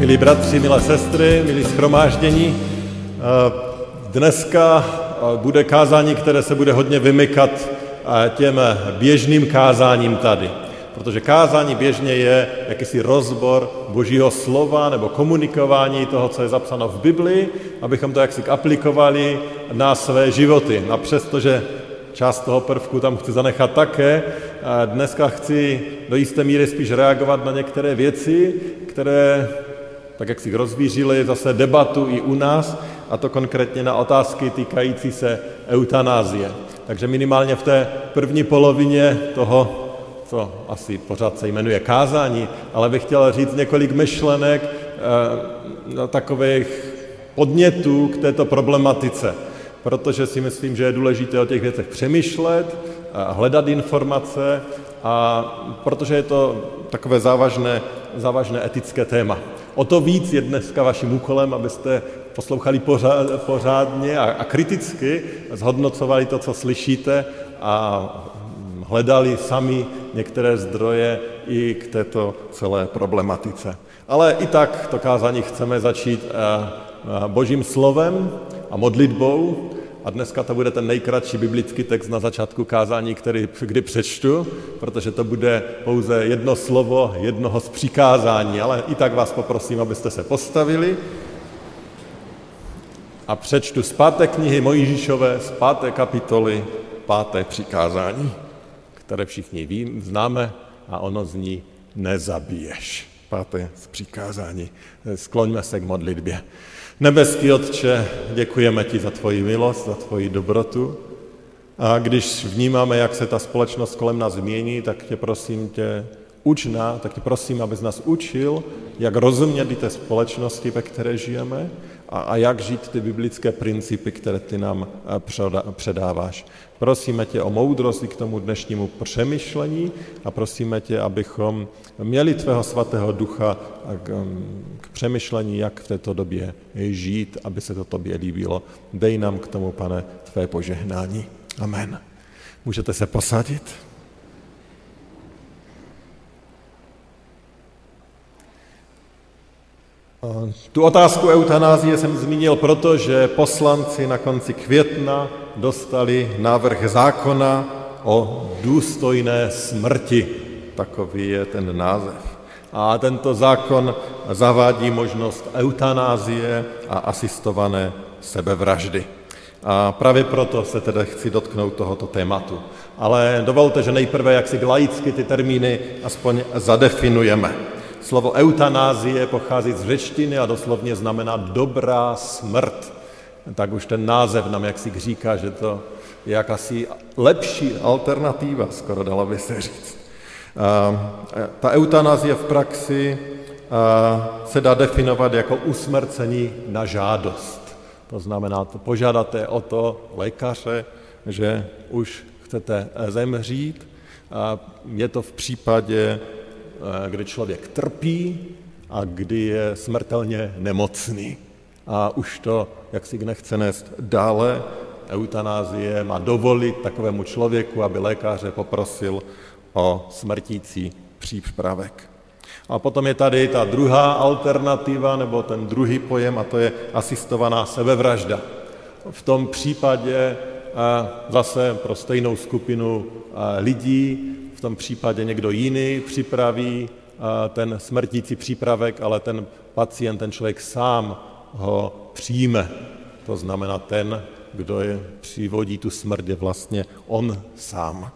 Milí bratři, milé sestry, milí schromáždění, eh, dneska eh, bude kázání, které se bude hodně vymykat eh, těm běžným kázáním tady. Protože kázání běžně je jakýsi rozbor božího slova nebo komunikování toho, co je zapsáno v Biblii, abychom to jaksi aplikovali na své životy. A přestože část toho prvku tam chci zanechat také, dneska chci do jisté míry spíš reagovat na některé věci, které tak jak si rozvířili zase debatu i u nás, a to konkrétně na otázky týkající se eutanázie. Takže minimálně v té první polovině toho, co asi pořád se jmenuje kázání, ale bych chtěl říct několik myšlenek e, takových podnětů k této problematice, protože si myslím, že je důležité o těch věcech přemýšlet, hledat informace, a protože je to takové závažné, závažné etické téma. O to víc je dneska vaším úkolem, abyste poslouchali pořádně a, kriticky zhodnocovali to, co slyšíte a hledali sami některé zdroje i k této celé problematice. Ale i tak to kázání chceme začít eh, eh, božím slovem a modlitbou, a dneska to bude ten nejkratší biblický text na začátku kázání, který kdy přečtu, protože to bude pouze jedno slovo jednoho z přikázání, ale i tak vás poprosím, abyste se postavili a přečtu z páté knihy Mojžíšové, z páté kapitoly, páté přikázání, které všichni vím, známe a ono zní nezabiješ. Páté z přikázání. Skloňme se k modlitbě. Nebeský Otče, děkujeme ti za tvoji milost, za tvoji dobrotu. A když vnímáme, jak se ta společnost kolem nás změní, tak tě prosím tě, uč na, tak tě prosím, abys nás učil, jak rozumět té společnosti, ve které žijeme a, a jak žít ty biblické principy, které ty nám eh, předáváš. Prosíme tě o moudrost k tomu dnešnímu přemýšlení a prosíme tě, abychom měli tvého svatého ducha k, k přemýšlení, jak v této době žít, aby se to tobě líbilo. Dej nám k tomu, pane, tvé požehnání. Amen. Můžete se posadit? Tu otázku eutanázie jsem zmínil proto, že poslanci na konci května dostali návrh zákona o důstojné smrti. Takový je ten název. A tento zákon zavádí možnost eutanázie a asistované sebevraždy. A právě proto se tedy chci dotknout tohoto tématu. Ale dovolte, že nejprve jak si laicky ty termíny aspoň zadefinujeme. Slovo eutanázie pochází z řečtiny a doslovně znamená dobrá smrt. Tak už ten název nám jaksi říká, že to je jakási lepší alternativa, skoro dalo by se říct. Ta eutanázie v praxi se dá definovat jako usmrcení na žádost. To znamená, to požádáte o to lékaře, že už chcete zemřít. Je to v případě kdy člověk trpí a kdy je smrtelně nemocný. A už to, jak si nechce nést dále, eutanázie má dovolit takovému člověku, aby lékaře poprosil o smrtící přípravek. A potom je tady ta druhá alternativa, nebo ten druhý pojem, a to je asistovaná sebevražda. V tom případě eh, zase pro stejnou skupinu eh, lidí v tom případě někdo jiný připraví ten smrtící přípravek, ale ten pacient, ten člověk sám ho přijme. To znamená ten, kdo je přivodí tu smrt, je vlastně on sám.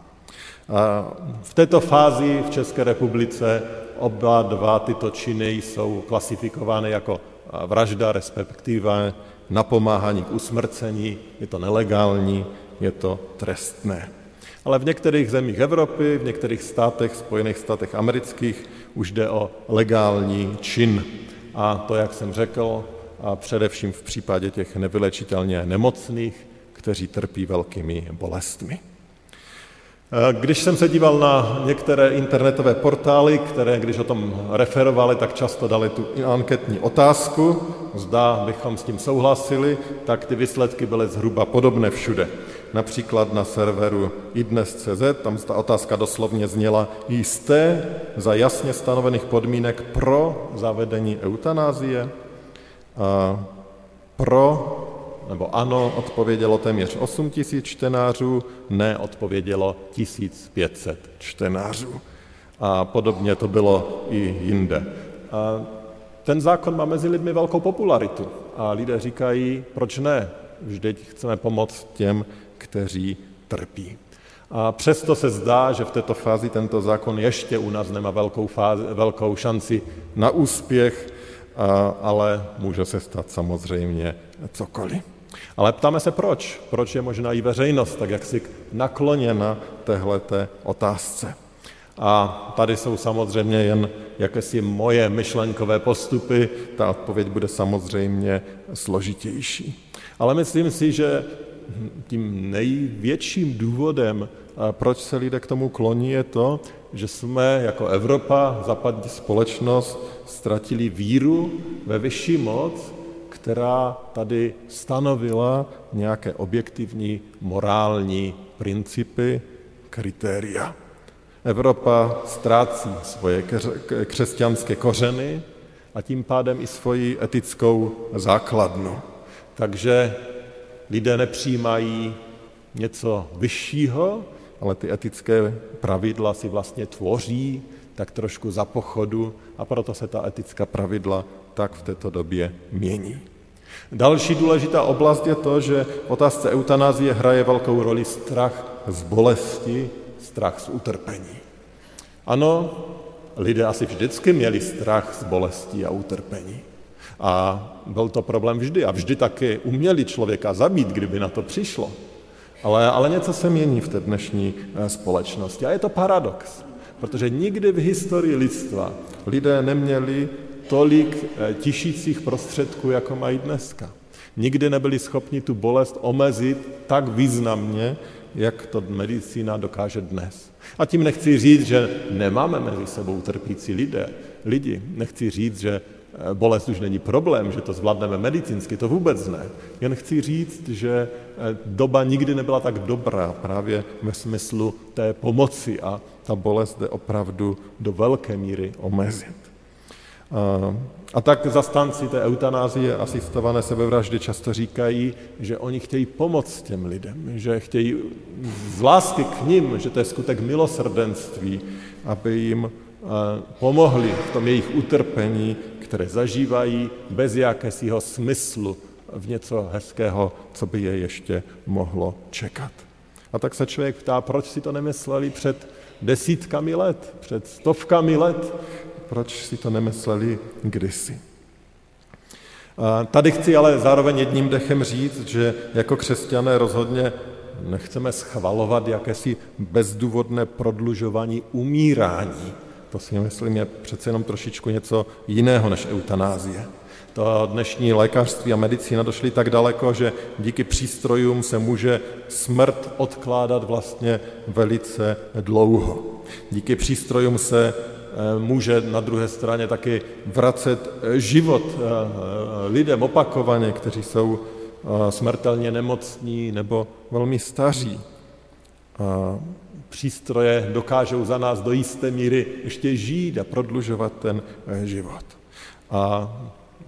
A v této fázi v České republice oba dva tyto činy jsou klasifikovány jako vražda, respektive napomáhání k usmrcení. Je to nelegální, je to trestné. Ale v některých zemích Evropy, v některých státech, Spojených státech amerických, už jde o legální čin. A to, jak jsem řekl, a především v případě těch nevylečitelně nemocných, kteří trpí velkými bolestmi. Když jsem se díval na některé internetové portály, které, když o tom referovali, tak často dali tu anketní otázku, zda bychom s tím souhlasili, tak ty výsledky byly zhruba podobné všude. Například na serveru idnes.cz, tam ta otázka doslovně zněla, jste za jasně stanovených podmínek pro zavedení eutanázie? A pro nebo ano odpovědělo téměř 8 tisíc čtenářů, ne odpovědělo 1500 čtenářů. A podobně to bylo i jinde. A ten zákon má mezi lidmi velkou popularitu a lidé říkají, proč ne, vždyť chceme pomoct těm, kteří trpí. A přesto se zdá, že v této fázi tento zákon ještě u nás nemá velkou, fázi, velkou šanci na úspěch, ale může se stát samozřejmě cokoliv. Ale ptáme se proč. Proč je možná i veřejnost tak jaksi nakloněna téhleté otázce. A tady jsou samozřejmě jen jakési moje myšlenkové postupy, ta odpověď bude samozřejmě složitější. Ale myslím si, že tím největším důvodem, proč se lidé k tomu kloní, je to, že jsme jako Evropa, západní společnost, ztratili víru ve vyšší moc která tady stanovila nějaké objektivní morální principy, kritéria. Evropa ztrácí svoje křesťanské kořeny a tím pádem i svoji etickou základnu. Takže lidé nepřijímají něco vyššího, ale ty etické pravidla si vlastně tvoří tak trošku za pochodu a proto se ta etická pravidla tak v této době mění. Další důležitá oblast je to, že v otázce eutanázie hraje velkou roli strach z bolesti, strach z utrpení. Ano, lidé asi vždycky měli strach z bolesti a utrpení. A byl to problém vždy. A vždy taky uměli člověka zabít, kdyby na to přišlo. Ale, ale něco se mění v té dnešní eh, společnosti. A je to paradox, protože nikdy v historii lidstva lidé neměli tolik eh, tišících prostředků, jako mají dneska. Nikdy nebyli schopni tu bolest omezit tak významně, jak to medicína dokáže dnes. A tím nechci říct, že nemáme mezi sebou trpící lidé, lidi. Nechci říct, že bolest už není problém, že to zvládneme medicínsky, to vůbec ne. Jen chci říct, že eh, doba nikdy nebyla tak dobrá právě ve smyslu té pomoci a ta bolest jde opravdu do velké míry omezit. A tak zastánci té eutanázie asistované sebevraždy často říkají, že oni chtějí pomoct těm lidem, že chtějí z lásky k ním, že to je skutek milosrdenství, aby jim pomohli v tom jejich utrpení, které zažívají bez jakésiho smyslu v něco hezkého, co by je ještě mohlo čekat. A tak se člověk ptá, proč si to nemysleli před desítkami let, před stovkami let, proč si to nemysleli kdysi. Tady chci ale zároveň jedním dechem říct, že jako křesťané rozhodně nechceme schvalovat jakési bezdůvodné prodlužování umírání. To si myslím je přece jenom trošičku něco jiného než eutanázie. To dnešní lékařství a medicína došly tak daleko, že díky přístrojům se může smrt odkládat vlastně velice dlouho. Díky přístrojům se Eh, může na druhé straně taky vracet eh, život eh, lidem opakovaně, kteří jsou smrtelně nemocní nebo velmi staří. Přístroje dokážou za nás do jisté míry ještě žít a prodlužovat ten život. A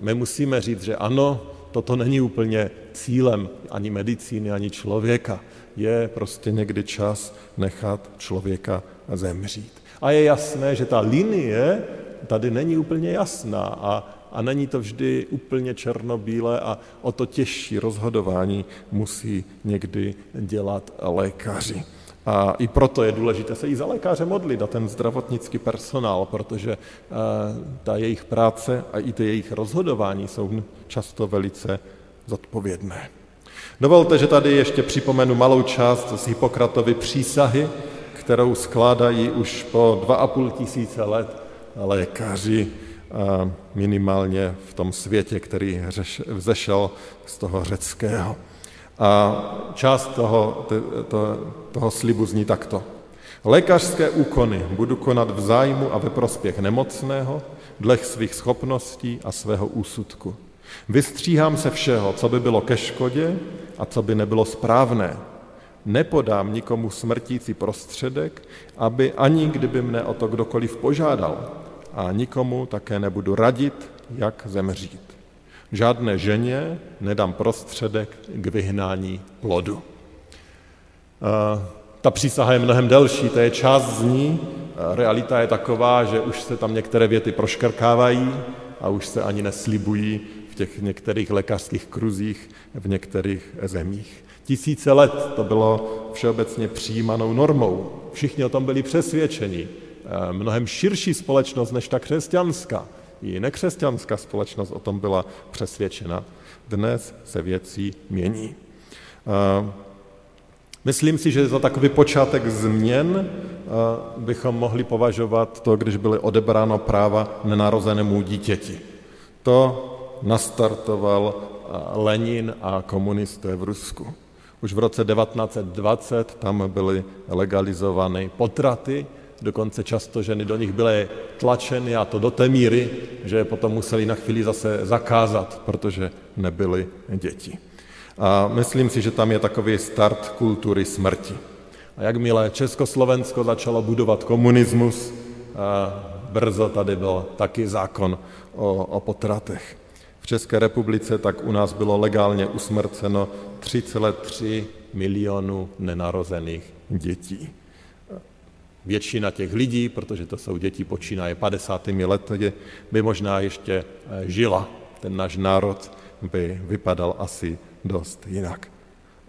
my musíme říct, že ano, toto není úplně cílem ani medicíny, ani člověka. Je prostě někdy čas nechat člověka zemřít. A je jasné, že ta linie tady není úplně jasná a, a není to vždy úplně černobílé a o to těžší rozhodování musí někdy dělat lékaři. A i proto je důležité se i za lékaře modlit a ten zdravotnický personál, protože eh, ta jejich práce a i ty jejich rozhodování jsou často velice zodpovědné. Dovolte, že tady ještě připomenu malou část z Hippokratovy přísahy, kterou skládají už po dva a půl tisíce let lékaři minimálně v tom světě, který vzešel z toho řeckého. A část toho, to, toho slibu zní takto. Lékařské úkony budu konat v zájmu a ve prospěch nemocného, dle svých schopností a svého úsudku. Vystříhám se všeho, co by bylo ke škodě a co by nebylo správné. Nepodám nikomu smrtící prostředek, aby ani kdyby mne o to kdokoliv požádal. A nikomu také nebudu radit, jak zemřít. Žádné ženě nedám prostředek k vyhnání plodu. Ta přísaha je mnohem delší, to je část z ní. Realita je taková, že už se tam některé věty proškrkávají a už se ani neslibují v těch některých lékařských kruzích v některých zemích. Tisíce let to bylo všeobecně přijímanou normou. Všichni o tom byli přesvědčeni. Mnohem širší společnost než ta křesťanská. I nekřesťanská společnost o tom byla přesvědčena. Dnes se věcí mění. Myslím si, že za takový počátek změn bychom mohli považovat to, když byly odebráno práva nenarozenému dítěti. To nastartoval Lenin a komunisté v Rusku. Už v roce 1920 tam byly legalizovány potraty, dokonce často ženy do nich byly tlačeny a to do té míry, že je potom museli na chvíli zase zakázat, protože nebyly děti. A myslím si, že tam je takový start kultury smrti. A jakmile Československo začalo budovat komunismus, brzo tady byl taky zákon o, o potratech. V České republice tak u nás bylo legálně usmrceno 3,3 milionu nenarozených dětí. Většina těch lidí, protože to jsou děti počínaje 50. lety, by možná ještě e, žila. Ten náš národ by vypadal asi dost jinak.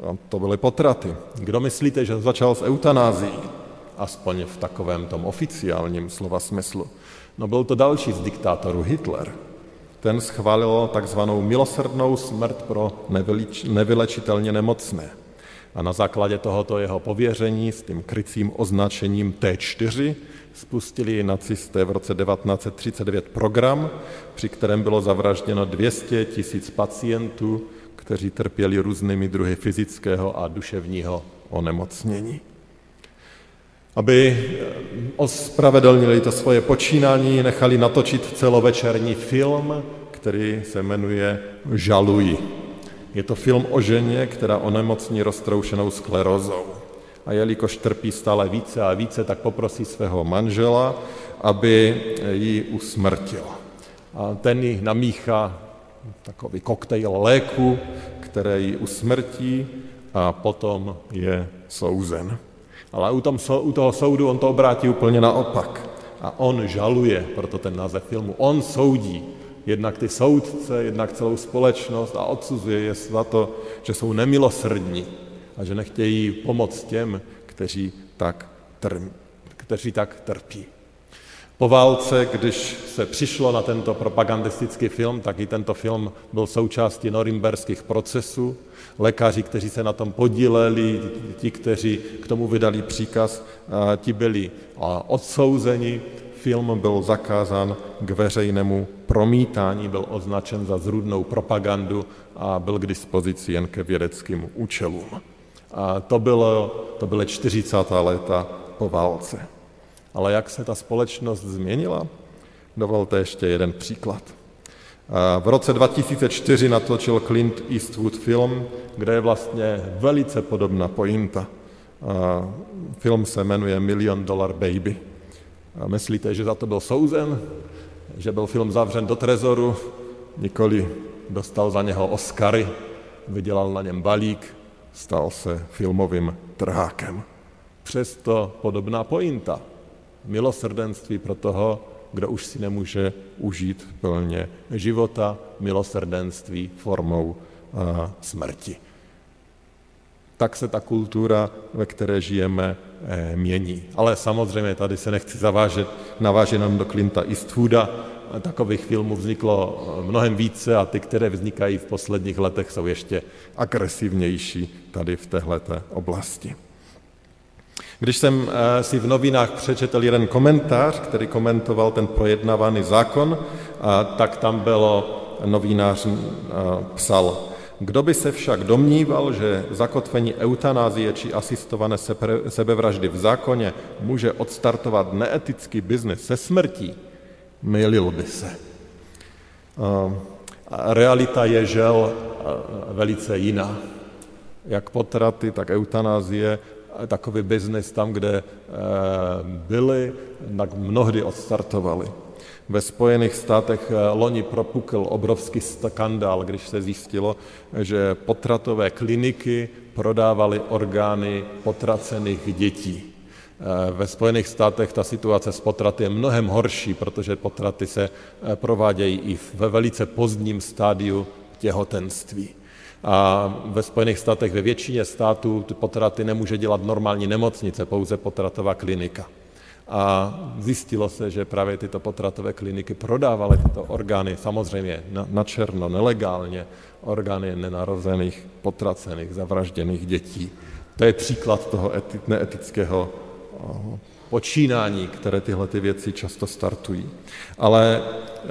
A to byly potraty. Kdo myslíte, že začal s eutanází? Aspoň v takovém tom oficiálním slova smyslu. No byl to další z diktátorů Hitler. Ten schválil takzvanou milosrdnou smrt pro nevylečitelně nemocné. A na základě tohoto jeho pověření s tím krycím označením T4 spustili nacisté v roce 1939 program, při kterém bylo zavražděno 200 tisíc pacientů, kteří trpěli různými druhy fyzického a duševního onemocnění. Aby ospravedlnili to svoje počínání, nechali natočit celovečerní film, který se jmenuje Žaluji. Je to film o ženě, která onemocní roztroušenou sklerózou. A jelikož trpí stále více a více, tak poprosí svého manžela, aby ji usmrtil. A ten ji namíchá takový koktejl léku, které ji usmrtí a potom je souzen. Ale u, tom, u toho soudu on to obrátí úplně naopak. A on žaluje, proto ten název filmu, on soudí jednak ty soudce, jednak celou společnost a odsuzuje je za to, že jsou nemilosrdní a že nechtějí pomoct těm, kteří tak, trm, kteří tak trpí. Po válce, když se přišlo na tento propagandistický film, tak i tento film byl součástí norimberských procesů. Lékaři, kteří se na tom podíleli, ti, kteří k tomu vydali příkaz, ti byli odsouzeni. Film byl zakázán k veřejnému promítání, byl označen za zrůdnou propagandu a byl k dispozici jen ke vědeckým účelům. A to, bylo, to byly 40. léta po válce. Ale jak se ta společnost změnila? Dovolte ještě jeden příklad. V roce 2004 natočil Clint Eastwood film, kde je vlastně velice podobná pointa. Film se jmenuje Million Dollar Baby. A myslíte, že za to byl souzen? Že byl film zavřen do trezoru? Nikoli dostal za něho Oscary, vydělal na něm balík, stal se filmovým trhákem. Přesto podobná pointa milosrdenství pro toho, kdo už si nemůže užít plně života, milosrdenství formou a, smrti. Tak se ta kultura, ve které žijeme, mění. Ale samozřejmě tady se nechci zavážet, navážet jenom do Clinta Eastwooda. Takových filmů vzniklo e, mnohem více a ty, které vznikají v posledních letech, jsou ještě agresivnější tady v této oblasti. Když jsem eh, si v novinách přečetl jeden komentář, který komentoval ten projednávaný zákon, tak tam bylo, novinář psal, kdo by se však domníval, že zakotvení eutanázie či asistované sebevraždy v zákoně může odstartovat neetický biznes se smrtí, mylil by se. Realita je žel velice jiná. Jak potraty, tak eutanázie, takový biznis tam, kde byli, tak mnohdy odstartovali. Ve Spojených státech loni propukl obrovský skandál, když se zjistilo, že potratové kliniky prodávaly orgány potracených dětí. Ve Spojených státech ta situace s potraty je mnohem horší, protože potraty se provádějí i ve velice pozdním stádiu těhotenství. A ve Spojených státech ve většině států potraty nemůže dělat normální nemocnice, pouze potratová klinika. A zjistilo se, že právě tyto potratové kliniky prodávaly tyto orgány, samozřejmě na, na černo, nelegálně, orgány nenarozených, potracených, zavražděných dětí. To je příklad toho eti, neetického počínání, které tyhle ty věci často startují. Ale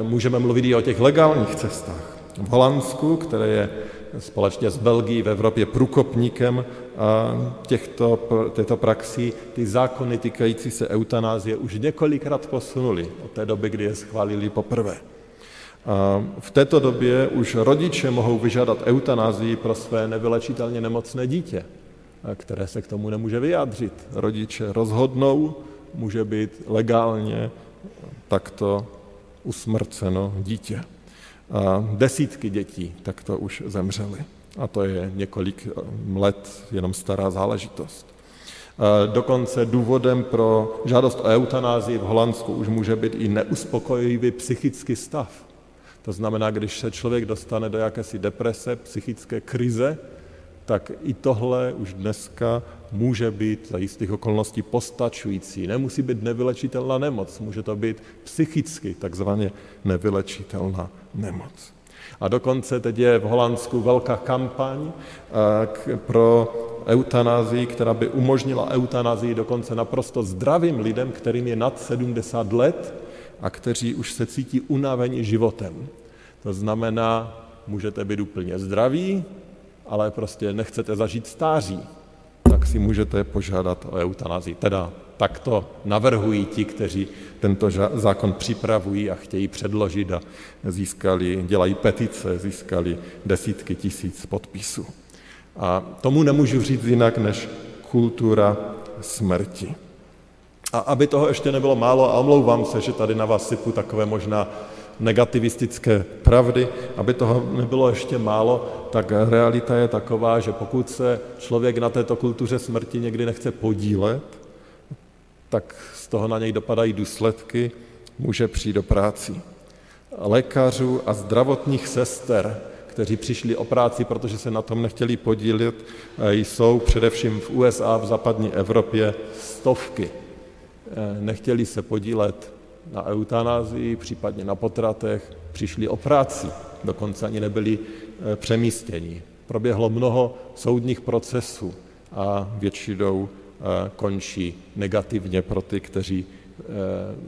můžeme mluvit i o těch legálních cestách. V Holandsku, které je společně s Belgií v Evropě průkopníkem těchto, této praxí, ty zákony týkající se eutanázie už několikrát posunuli od té doby, kdy je schválili poprvé. V této době už rodiče mohou vyžádat eutanázii pro své nevylečitelně nemocné dítě, které se k tomu nemůže vyjádřit. Rodiče rozhodnou, může být legálně takto usmrceno dítě. Desítky dětí takto už zemřely. A to je několik let jenom stará záležitost. Dokonce důvodem pro žádost o eutanázii v Holandsku už může být i neuspokojivý psychický stav. To znamená, když se člověk dostane do jakési deprese, psychické krize, tak i tohle už dneska může být za jistých okolností postačující. Nemusí být nevylečitelná nemoc, může to být psychicky takzvaně nevylečitelná nemoc. A dokonce teď je v Holandsku velká kampaň eh, pro eutanázii, která by umožnila eutanázii dokonce naprosto zdravým lidem, kterým je nad 70 let a kteří už se cítí unaveni životem. To znamená, můžete být úplně zdraví, ale prostě nechcete zažít stáří, tak si můžete požádat o eutanázii. Teda tak to navrhují ti, kteří tento zákon připravují a chtějí předložit a získali, dělají petice, získali desítky tisíc podpisů. A tomu nemůžu říct jinak než kultura smrti. A aby toho ještě nebylo málo, a omlouvám se, že tady na vás sypu takové možná negativistické pravdy, aby toho nebylo ještě málo, tak realita je taková, že pokud se člověk na této kultuře smrti někdy nechce podílet, tak z toho na něj dopadají důsledky, může přijít do práci. Lékařů a zdravotních sester, kteří přišli o práci, protože se na tom nechtěli podílet, jsou především v USA, v západní Evropě stovky. Nechtěli se podílet na eutanázii, případně na potratech, přišli o práci, dokonce ani nebyli e, přemístěni. Proběhlo mnoho soudních procesů a většinou e, končí negativně pro ty, kteří e,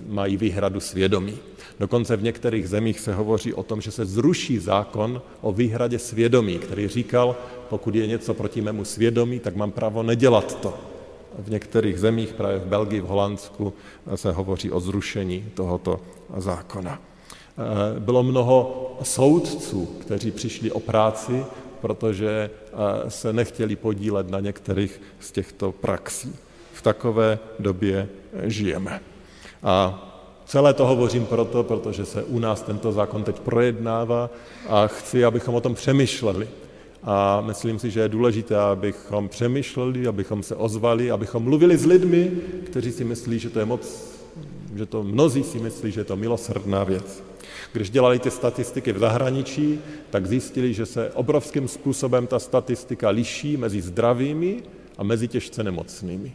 mají výhradu svědomí. Dokonce v některých zemích se hovoří o tom, že se zruší zákon o výhradě svědomí, který říkal, pokud je něco proti mému svědomí, tak mám právo nedělat to v některých zemích, právě v Belgii, v Holandsku, se hovoří o zrušení tohoto zákona. Eh, bylo mnoho soudců, kteří přišli o práci, protože eh, se nechtěli podílet na některých z těchto praxí. V takové době žijeme. A celé to hovořím proto, protože se u nás tento zákon teď projednává a chci, abychom o tom přemýšleli a myslím si, že je důležité, abychom přemýšleli, abychom se ozvali, abychom mluvili s lidmi, kteří si myslí, že to je moc, že to mnozí si myslí, že je to milosrdná věc. Když dělali ty statistiky v zahraničí, tak zjistili, že se obrovským způsobem ta statistika liší mezi zdravými a mezi těžce nemocnými.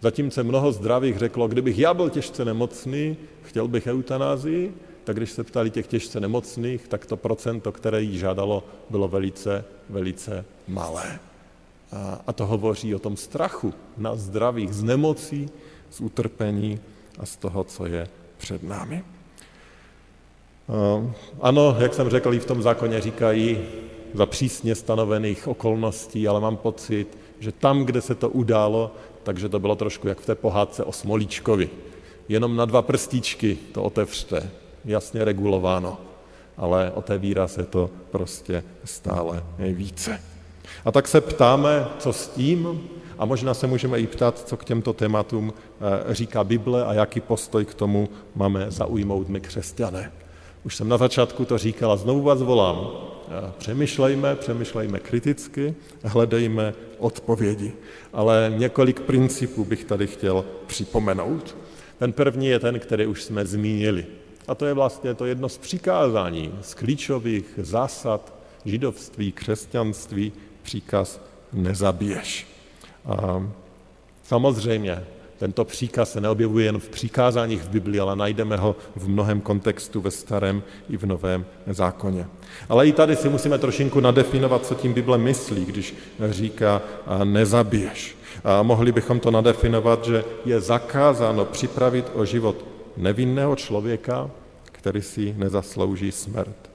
Zatímco mnoho zdravých řeklo, kdybych já byl těžce nemocný, chtěl bych eutanázii, tak když se ptali těch těžce nemocných, tak to procento, které jí žádalo, bylo velice, velice malé. A to hovoří o tom strachu na zdravých z nemocí, z utrpení a z toho, co je před námi. Ano, jak jsem řekl, i v tom zákoně říkají za přísně stanovených okolností, ale mám pocit, že tam, kde se to událo, takže to bylo trošku jak v té pohádce o Smolíčkovi. Jenom na dva prstíčky to otevřte, jasně regulováno, ale otevíra se to prostě stále více. A tak se ptáme, co s tím, a možná se můžeme i ptát, co k těmto tématům eh, říká Bible a jaký postoj k tomu máme zaujmout my křesťané. Už jsem na začátku to říkal a znovu vás volám. Eh, přemýšlejme, přemýšlejme kriticky, hledejme odpovědi. Ale několik principů bych tady chtěl připomenout. Ten první je ten, který už jsme zmínili. A to je vlastně to jedno z přikázání, z klíčových zásad židovství, křesťanství, příkaz nezabiješ. A samozřejmě tento příkaz se neobjevuje jen v přikázáních v Biblii, ale najdeme ho v mnohem kontextu ve starém i v novém zákoně. Ale i tady si musíme trošinku nadefinovat, co tím Bible myslí, když říká nezabiješ. A mohli bychom to nadefinovat, že je zakázáno připravit o život nevinného člověka, který si nezaslouží smrt.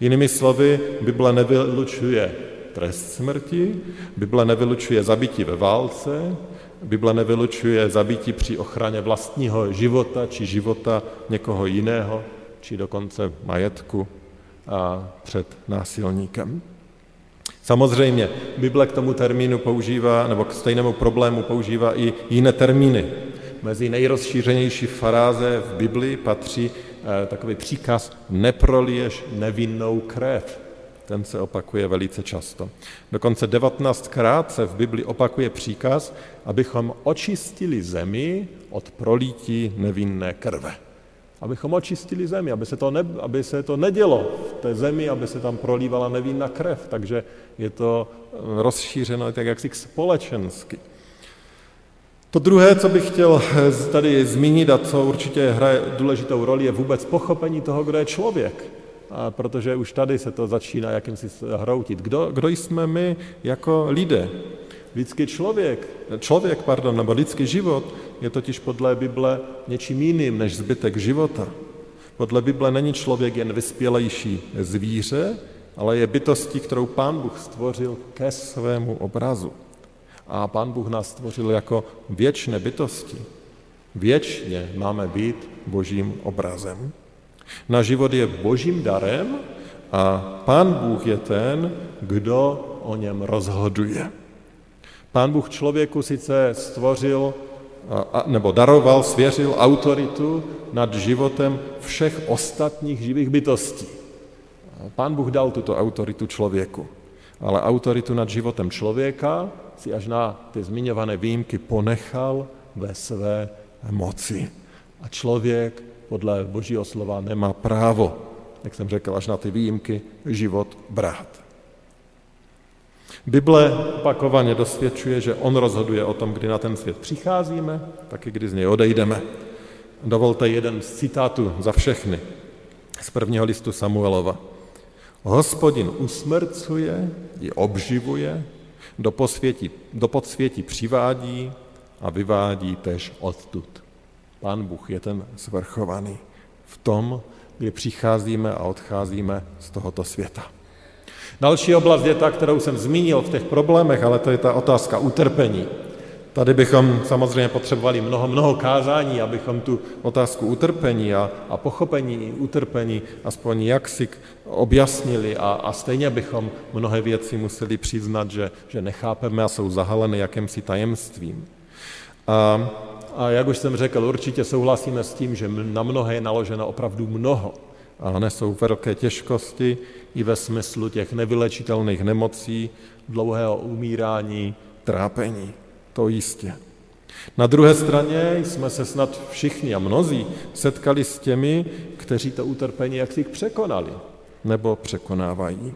Jinými slovy, Bible nevylučuje trest smrti, Bible nevylučuje zabití ve válce, Bible nevylučuje zabití při ochraně vlastního života či života někoho jiného, či dokonce majetku a před násilníkem. Samozřejmě, Bible k tomu termínu používá, nebo k stejnému problému používá i jiné termíny. Mezi nejrozšířenější faráze v Biblii patří eh, takový příkaz neproliješ nevinnou krev. Ten se opakuje velice často. Dokonce 19krát se v Bibli opakuje příkaz, abychom očistili zemi od prolítí nevinné krve. Abychom očistili zemi, aby se to, ne, aby se to nedělo v té zemi, aby se tam prolívala nevinná krev. Takže je to eh, rozšířeno tak jaksi společensky. To druhé, co bych chtěl eh, tady zmínit a co určitě hraje důležitou roli, je vůbec pochopení toho, kdo je člověk a protože už tady se to začíná jakýmsi hroutit. Kdo, kdo jsme my jako lidé? Lidský člověk, člověk, pardon, nebo lidský život je totiž podle Bible něčím jiným než zbytek života. Podle Bible není člověk jen vyspělejší zvíře, ale je bytostí, kterou Pán Bůh stvořil ke svému obrazu. A Pán Bůh nás stvořil jako věčné bytosti. Věčně máme být Božím obrazem. Na život je božím darem a pán Bůh je ten, kdo o něm rozhoduje. Pán Bůh člověku sice stvořil nebo daroval, svěřil autoritu nad životem všech ostatních živých bytostí. Pán Bůh dal tuto autoritu člověku, ale autoritu nad životem člověka si až na ty zmiňované výjimky ponechal ve své moci. A člověk podle božího slova nemá právo, jak jsem řekl, až na ty výjimky, život brát. Bible opakovaně dosvědčuje, že on rozhoduje o tom, kdy na ten svět přicházíme, taky kdy z něj odejdeme. Dovolte jeden z citátů za všechny z prvního listu Samuelova. Hospodin usmrcuje i obživuje, do, posvětí, do podsvětí přivádí a vyvádí tež odtud. Pán Bůh je ten svrchovaný v tom, kdy přicházíme a odcházíme z tohoto světa. Další oblast je ta, kterou jsem zmínil v těch problémech, ale to je ta otázka utrpení. Tady bychom samozřejmě potřebovali mnoho, mnoho kázání, abychom tu otázku utrpení a, a pochopení utrpení aspoň jaksi objasnili a, a stejně bychom mnohé věci museli přiznat, že, že nechápeme a jsou zahaleny jakýmsi tajemstvím. A a jak už jsem řekl, určitě souhlasíme s tím, že na mnohé je naloženo opravdu mnoho a nesou velké těžkosti i ve smyslu těch nevylečitelných nemocí, dlouhého umírání, trápení. To jistě. Na druhé straně jsme se snad všichni a mnozí setkali s těmi, kteří to utrpení jaksi překonali nebo překonávají.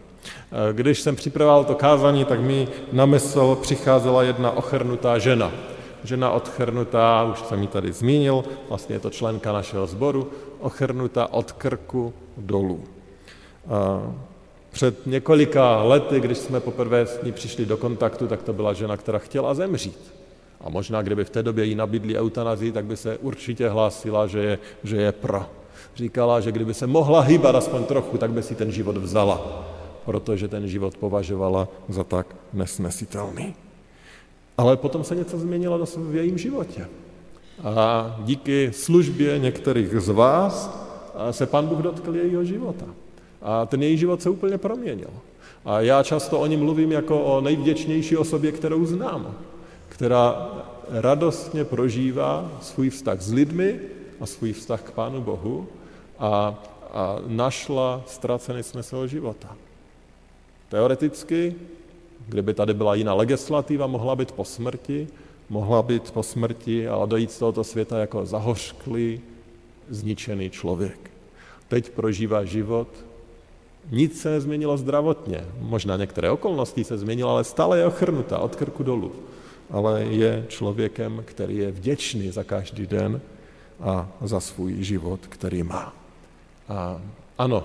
Když jsem připravoval to kázání, tak mi na mysl přicházela jedna ochrnutá žena, žena odchrnutá, už jsem ji tady zmínil, vlastně je to členka našeho sboru, ochrnutá od krku dolů. Před několika lety, když jsme poprvé s ní přišli do kontaktu, tak to byla žena, která chtěla zemřít. A možná, kdyby v té době jí nabídli eutanazii, tak by se určitě hlásila, že je, že je pro. Říkala, že kdyby se mohla hýbat aspoň trochu, tak by si ten život vzala, protože ten život považovala za tak nesnesitelný. Ale potom se něco změnilo v jejím životě. A díky službě některých z vás se pan Bůh dotkl jejího života. A ten její život se úplně proměnil. A já často o ní mluvím jako o nejvděčnější osobě, kterou znám, která radostně prožívá svůj vztah s lidmi a svůj vztah k Pánu Bohu a, a našla ztracený smysl života. Teoreticky, kdyby tady byla jiná legislativa, mohla být po smrti, mohla být po smrti a dojít z tohoto světa jako zahořklý, zničený člověk. Teď prožívá život, nic se nezměnilo zdravotně, možná některé okolnosti se změnily, ale stále je ochrnutá od krku dolů. Ale je člověkem, který je vděčný za každý den a za svůj život, který má. A ano,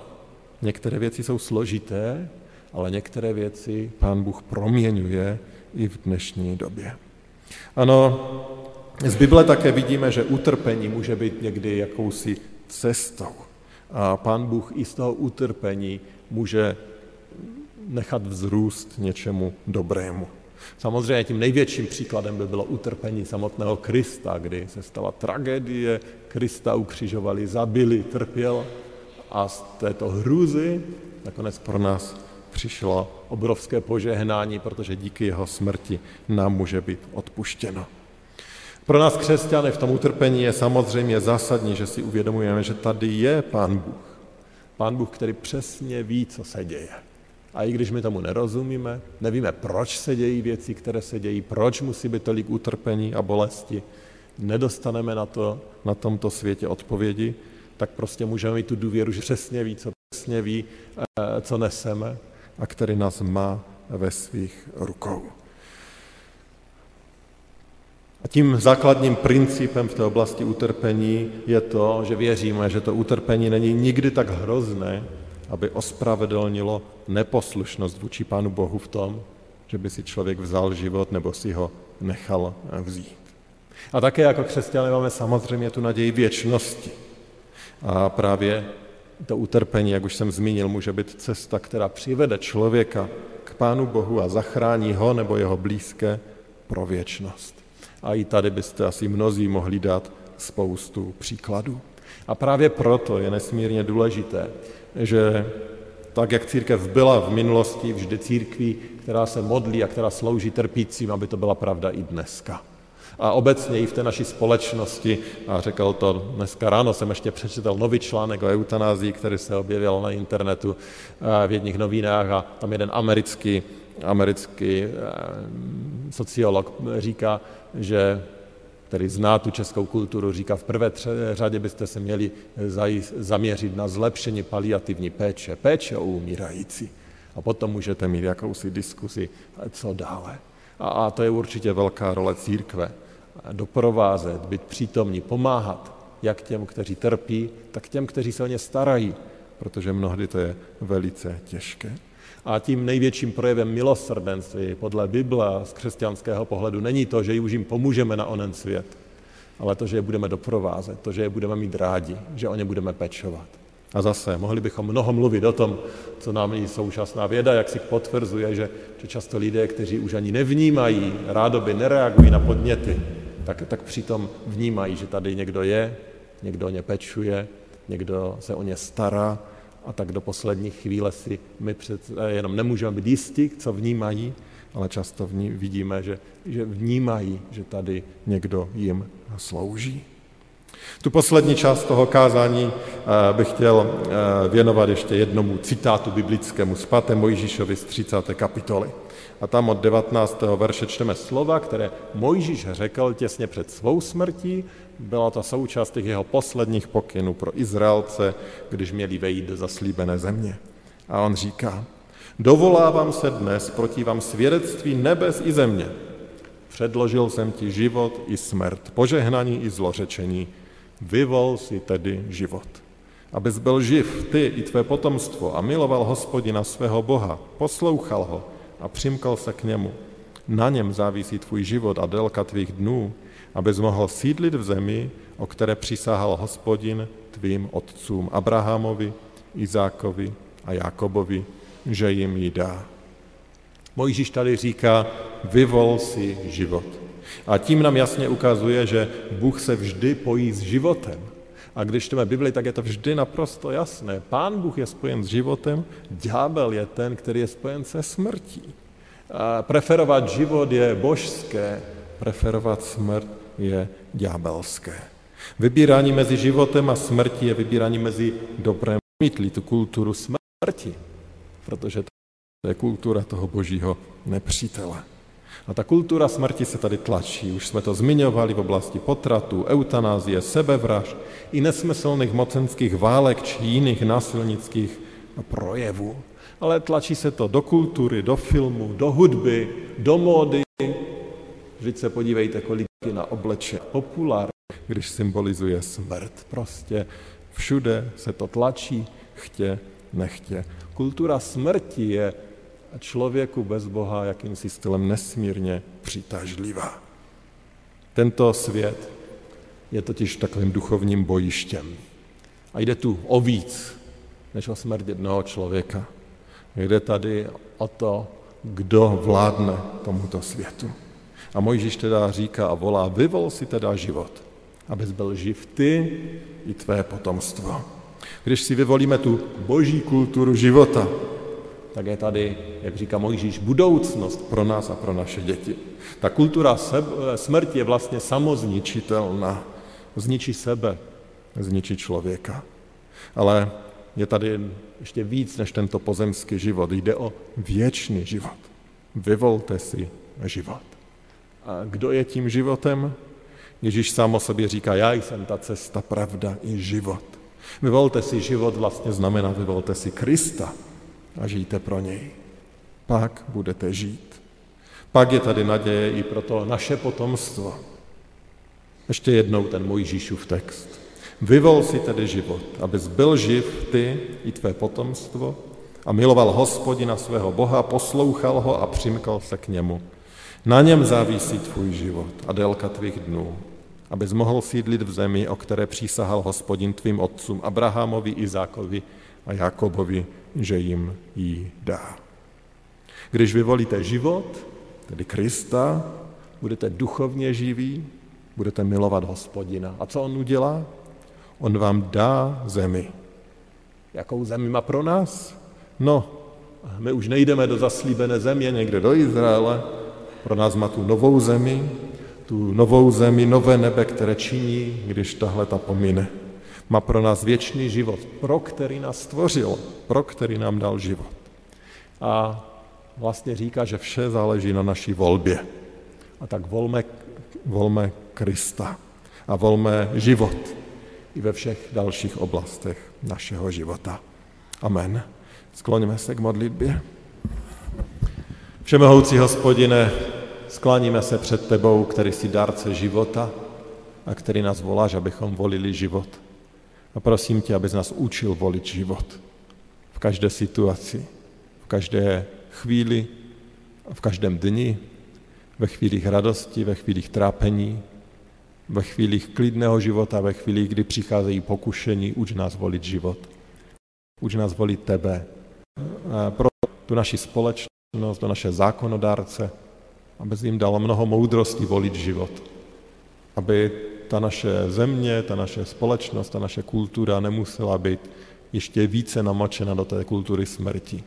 některé věci jsou složité, ale některé věci pán Bůh proměňuje i v dnešní době. Ano, z Bible také vidíme, že utrpení může být někdy jakousi cestou. A pán Bůh i z toho utrpení může nechat vzrůst něčemu dobrému. Samozřejmě tím největším příkladem by bylo utrpení samotného Krista, kdy se stala tragédie, Krista ukřižovali, zabili, trpěl a z této hrůzy nakonec pro nás přišlo obrovské požehnání, protože díky jeho smrti nám může být odpuštěno. Pro nás křesťany v tom utrpení je samozřejmě zásadní, že si uvědomujeme, že tady je Pán Bůh. Pán Bůh, který přesně ví, co se děje. A i když my tomu nerozumíme, nevíme, proč se dějí věci, které se dějí, proč musí být tolik utrpení a bolesti, nedostaneme na, to, na tomto světě odpovědi, tak prostě můžeme mít tu důvěru, že přesně ví, co přesně ví, eh, co neseme a který nás má ve svých rukou. A tím základním principem v té oblasti utrpení je to, že věříme, že to utrpení není nikdy tak hrozné, aby ospravedlnilo neposlušnost vůči Pánu Bohu v tom, že by si člověk vzal život nebo si ho nechal vzít. A také jako křesťané máme samozřejmě tu naději věčnosti. A právě to utrpení, jak už jsem zmínil, může být cesta, která přivede člověka k Pánu Bohu a zachrání ho nebo jeho blízké pro věčnost. A i tady byste asi mnozí mohli dát spoustu příkladů. A právě proto je nesmírně důležité, že tak, jak církev byla v minulosti vždy církví, která se modlí a která slouží trpícím, aby to byla pravda i dneska a obecně i v té naší společnosti. A řekl to dneska ráno, jsem ještě přečetl nový článek o eutanázii, který se objevil na internetu v jedných novinách a tam jeden americký, americký eh, sociolog říká, že který zná tu českou kulturu, říká, v prvé řadě byste se měli zaměřit na zlepšení paliativní péče, péče o umírající. A potom můžete mít jakousi diskusi, co dále. A, a to je určitě velká role církve doprovázet, být přítomní, pomáhat jak těm, kteří trpí, tak těm, kteří se o ně starají, protože mnohdy to je velice těžké. A tím největším projevem milosrdenství podle Bible z křesťanského pohledu není to, že už jim pomůžeme na onen svět, ale to, že je budeme doprovázet, to, že je budeme mít rádi, že o ně budeme pečovat. A zase, mohli bychom mnoho mluvit o tom, co nám i současná věda, jak si potvrzuje, že, že často lidé, kteří už ani nevnímají, rádoby nereagují na podněty, tak, tak přitom vnímají, že tady někdo je, někdo o ně pečuje, někdo se o ně stará a tak do poslední chvíle si my před, eh, jenom nemůžeme být jistí, co vnímají, ale často vní, vidíme, že, že vnímají, že tady někdo jim slouží. Tu poslední část toho kázání eh, bych chtěl eh, věnovat ještě jednomu citátu biblickému z 5. Mojžíšovi z 30. kapitoly. A tam od 19. verše čteme slova, které Mojžíš řekl těsně před svou smrtí. Byla to součást těch jeho posledních pokynů pro Izraelce, když měli vejít do zaslíbené země. A on říká, dovolávám se dnes proti vám svědectví nebes i země. Předložil jsem ti život i smrt, požehnaní i zlořečení. Vyvol si tedy život. abys byl živ, ty i tvé potomstvo a miloval hospodina svého Boha, poslouchal ho a přimkal se k němu. Na něm závisí tvůj život a délka tvých dnů, abys mohl sídlit v zemi, o které přisáhal hospodin tvým otcům Abrahamovi, Izákovi a Jakobovi, že jim ji dá. Mojžíš tady říká, vyvol si život. A tím nám jasně ukazuje, že Bůh se vždy pojí s životem. A když čteme Bibli, tak je to vždy naprosto jasné. Pán Bůh je spojen s životem, ďábel je ten, který je spojen se smrtí. A preferovat život je božské, preferovat smrt je ďábelské. Vybírání mezi životem a smrtí je vybírání mezi dobrém mítli tu kulturu smrti, protože to je kultura toho božího nepřítele. A ta kultura smrti se tady tlačí. Už jsme to zmiňovali v oblasti potratu, eutanázie, sebevraž i nesmyslných mocenských válek či jiných násilnických projevů. Ale tlačí se to do kultury, do filmu, do hudby, do módy. Vždyť se podívejte, kolik je na obleče populár, když symbolizuje smrt. Prostě všude se to tlačí, chtě, nechtě. Kultura smrti je člověku bez Boha jakýmsi stylem nesmírně přitažlivá. Tento svět je totiž takovým duchovním bojištěm. A jde tu o víc, než o smrt jednoho člověka. Jde tady o to, kdo vládne tomuto světu. A Mojžíš teda říká a volá, vyvol si teda život, abys byl živ ty i tvé potomstvo. Když si vyvolíme tu boží kulturu života, tak je tady, jak říká Mojžíš, budoucnost pro nás a pro naše děti. Ta kultura smrti je vlastně samozničitelná. Zničí sebe, zničí člověka. Ale je tady ještě víc než tento pozemský život. Jde o věčný život. Vyvolte si život. A kdo je tím životem? Ježíš sám o sobě říká, já jsem ta cesta, pravda i život. Vyvolte si život vlastně znamená vyvolte si Krista a žijte pro něj. Pak budete žít. Pak je tady naděje i pro to naše potomstvo. Ještě jednou ten můj Žíšův text. Vyvol si tedy život, abys byl živ ty i tvé potomstvo a miloval hospodina svého Boha, poslouchal ho a přimkal se k němu. Na něm závisí tvůj život a délka tvých dnů, abys mohl sídlit v zemi, o které přísahal hospodin tvým otcům Abrahamovi, Izákovi a Jakobovi, že jim ji dá. Když vyvolíte život, tedy Krista, budete duchovně živí, budete milovat hospodina. A co on udělá? On vám dá zemi. Jakou zemi má pro nás? No, my už nejdeme do zaslíbené země, někde do Izraele. Pro nás má tu novou zemi, tu novou zemi, nové nebe, které činí, když tahle ta pomine má pro nás věčný život, pro který nás stvořil, pro který nám dal život. A vlastně říká, že vše záleží na naší volbě. A tak volme, volme Krista a volme život i ve všech dalších oblastech našeho života. Amen. Skloňme se k modlitbě. Všemohoucí hospodine, skláníme se před tebou, který si dárce života a který nás voláš, abychom volili život. A prosím tě, abys nás učil volit život v každé situaci, v každé chvíli, v každém dni, ve chvílích radosti, ve chvílích trápení, ve chvílích klidného života, ve chvílích, kdy přicházejí pokušení, uč nás volit život. Uč nás volit tebe. Pro tu naši společnost, do naše zákonodárce, aby jim dalo mnoho moudrosti volit život. Aby ta naše země, ta naše společnost, ta naše kultura nemusela být ještě více namočena do té kultury smrti,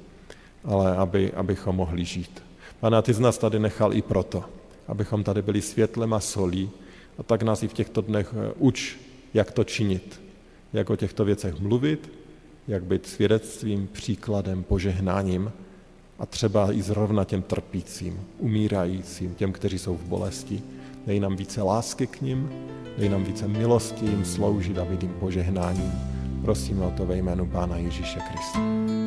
ale aby, abychom mohli žít. Pane, ty z nás tady nechal i proto, abychom tady byli světlem a solí a tak nás i v těchto dnech eh, uč, jak to činit, jak o těchto věcech mluvit, jak být svědectvím, příkladem, požehnáním a třeba i zrovna těm trpícím, umírajícím, těm, kteří jsou v bolesti. Dej nám více lásky k ním, dej nám více milosti jim sloužit a být jim požehnáním. Prosím o to ve jménu Pána Ježíše Krista.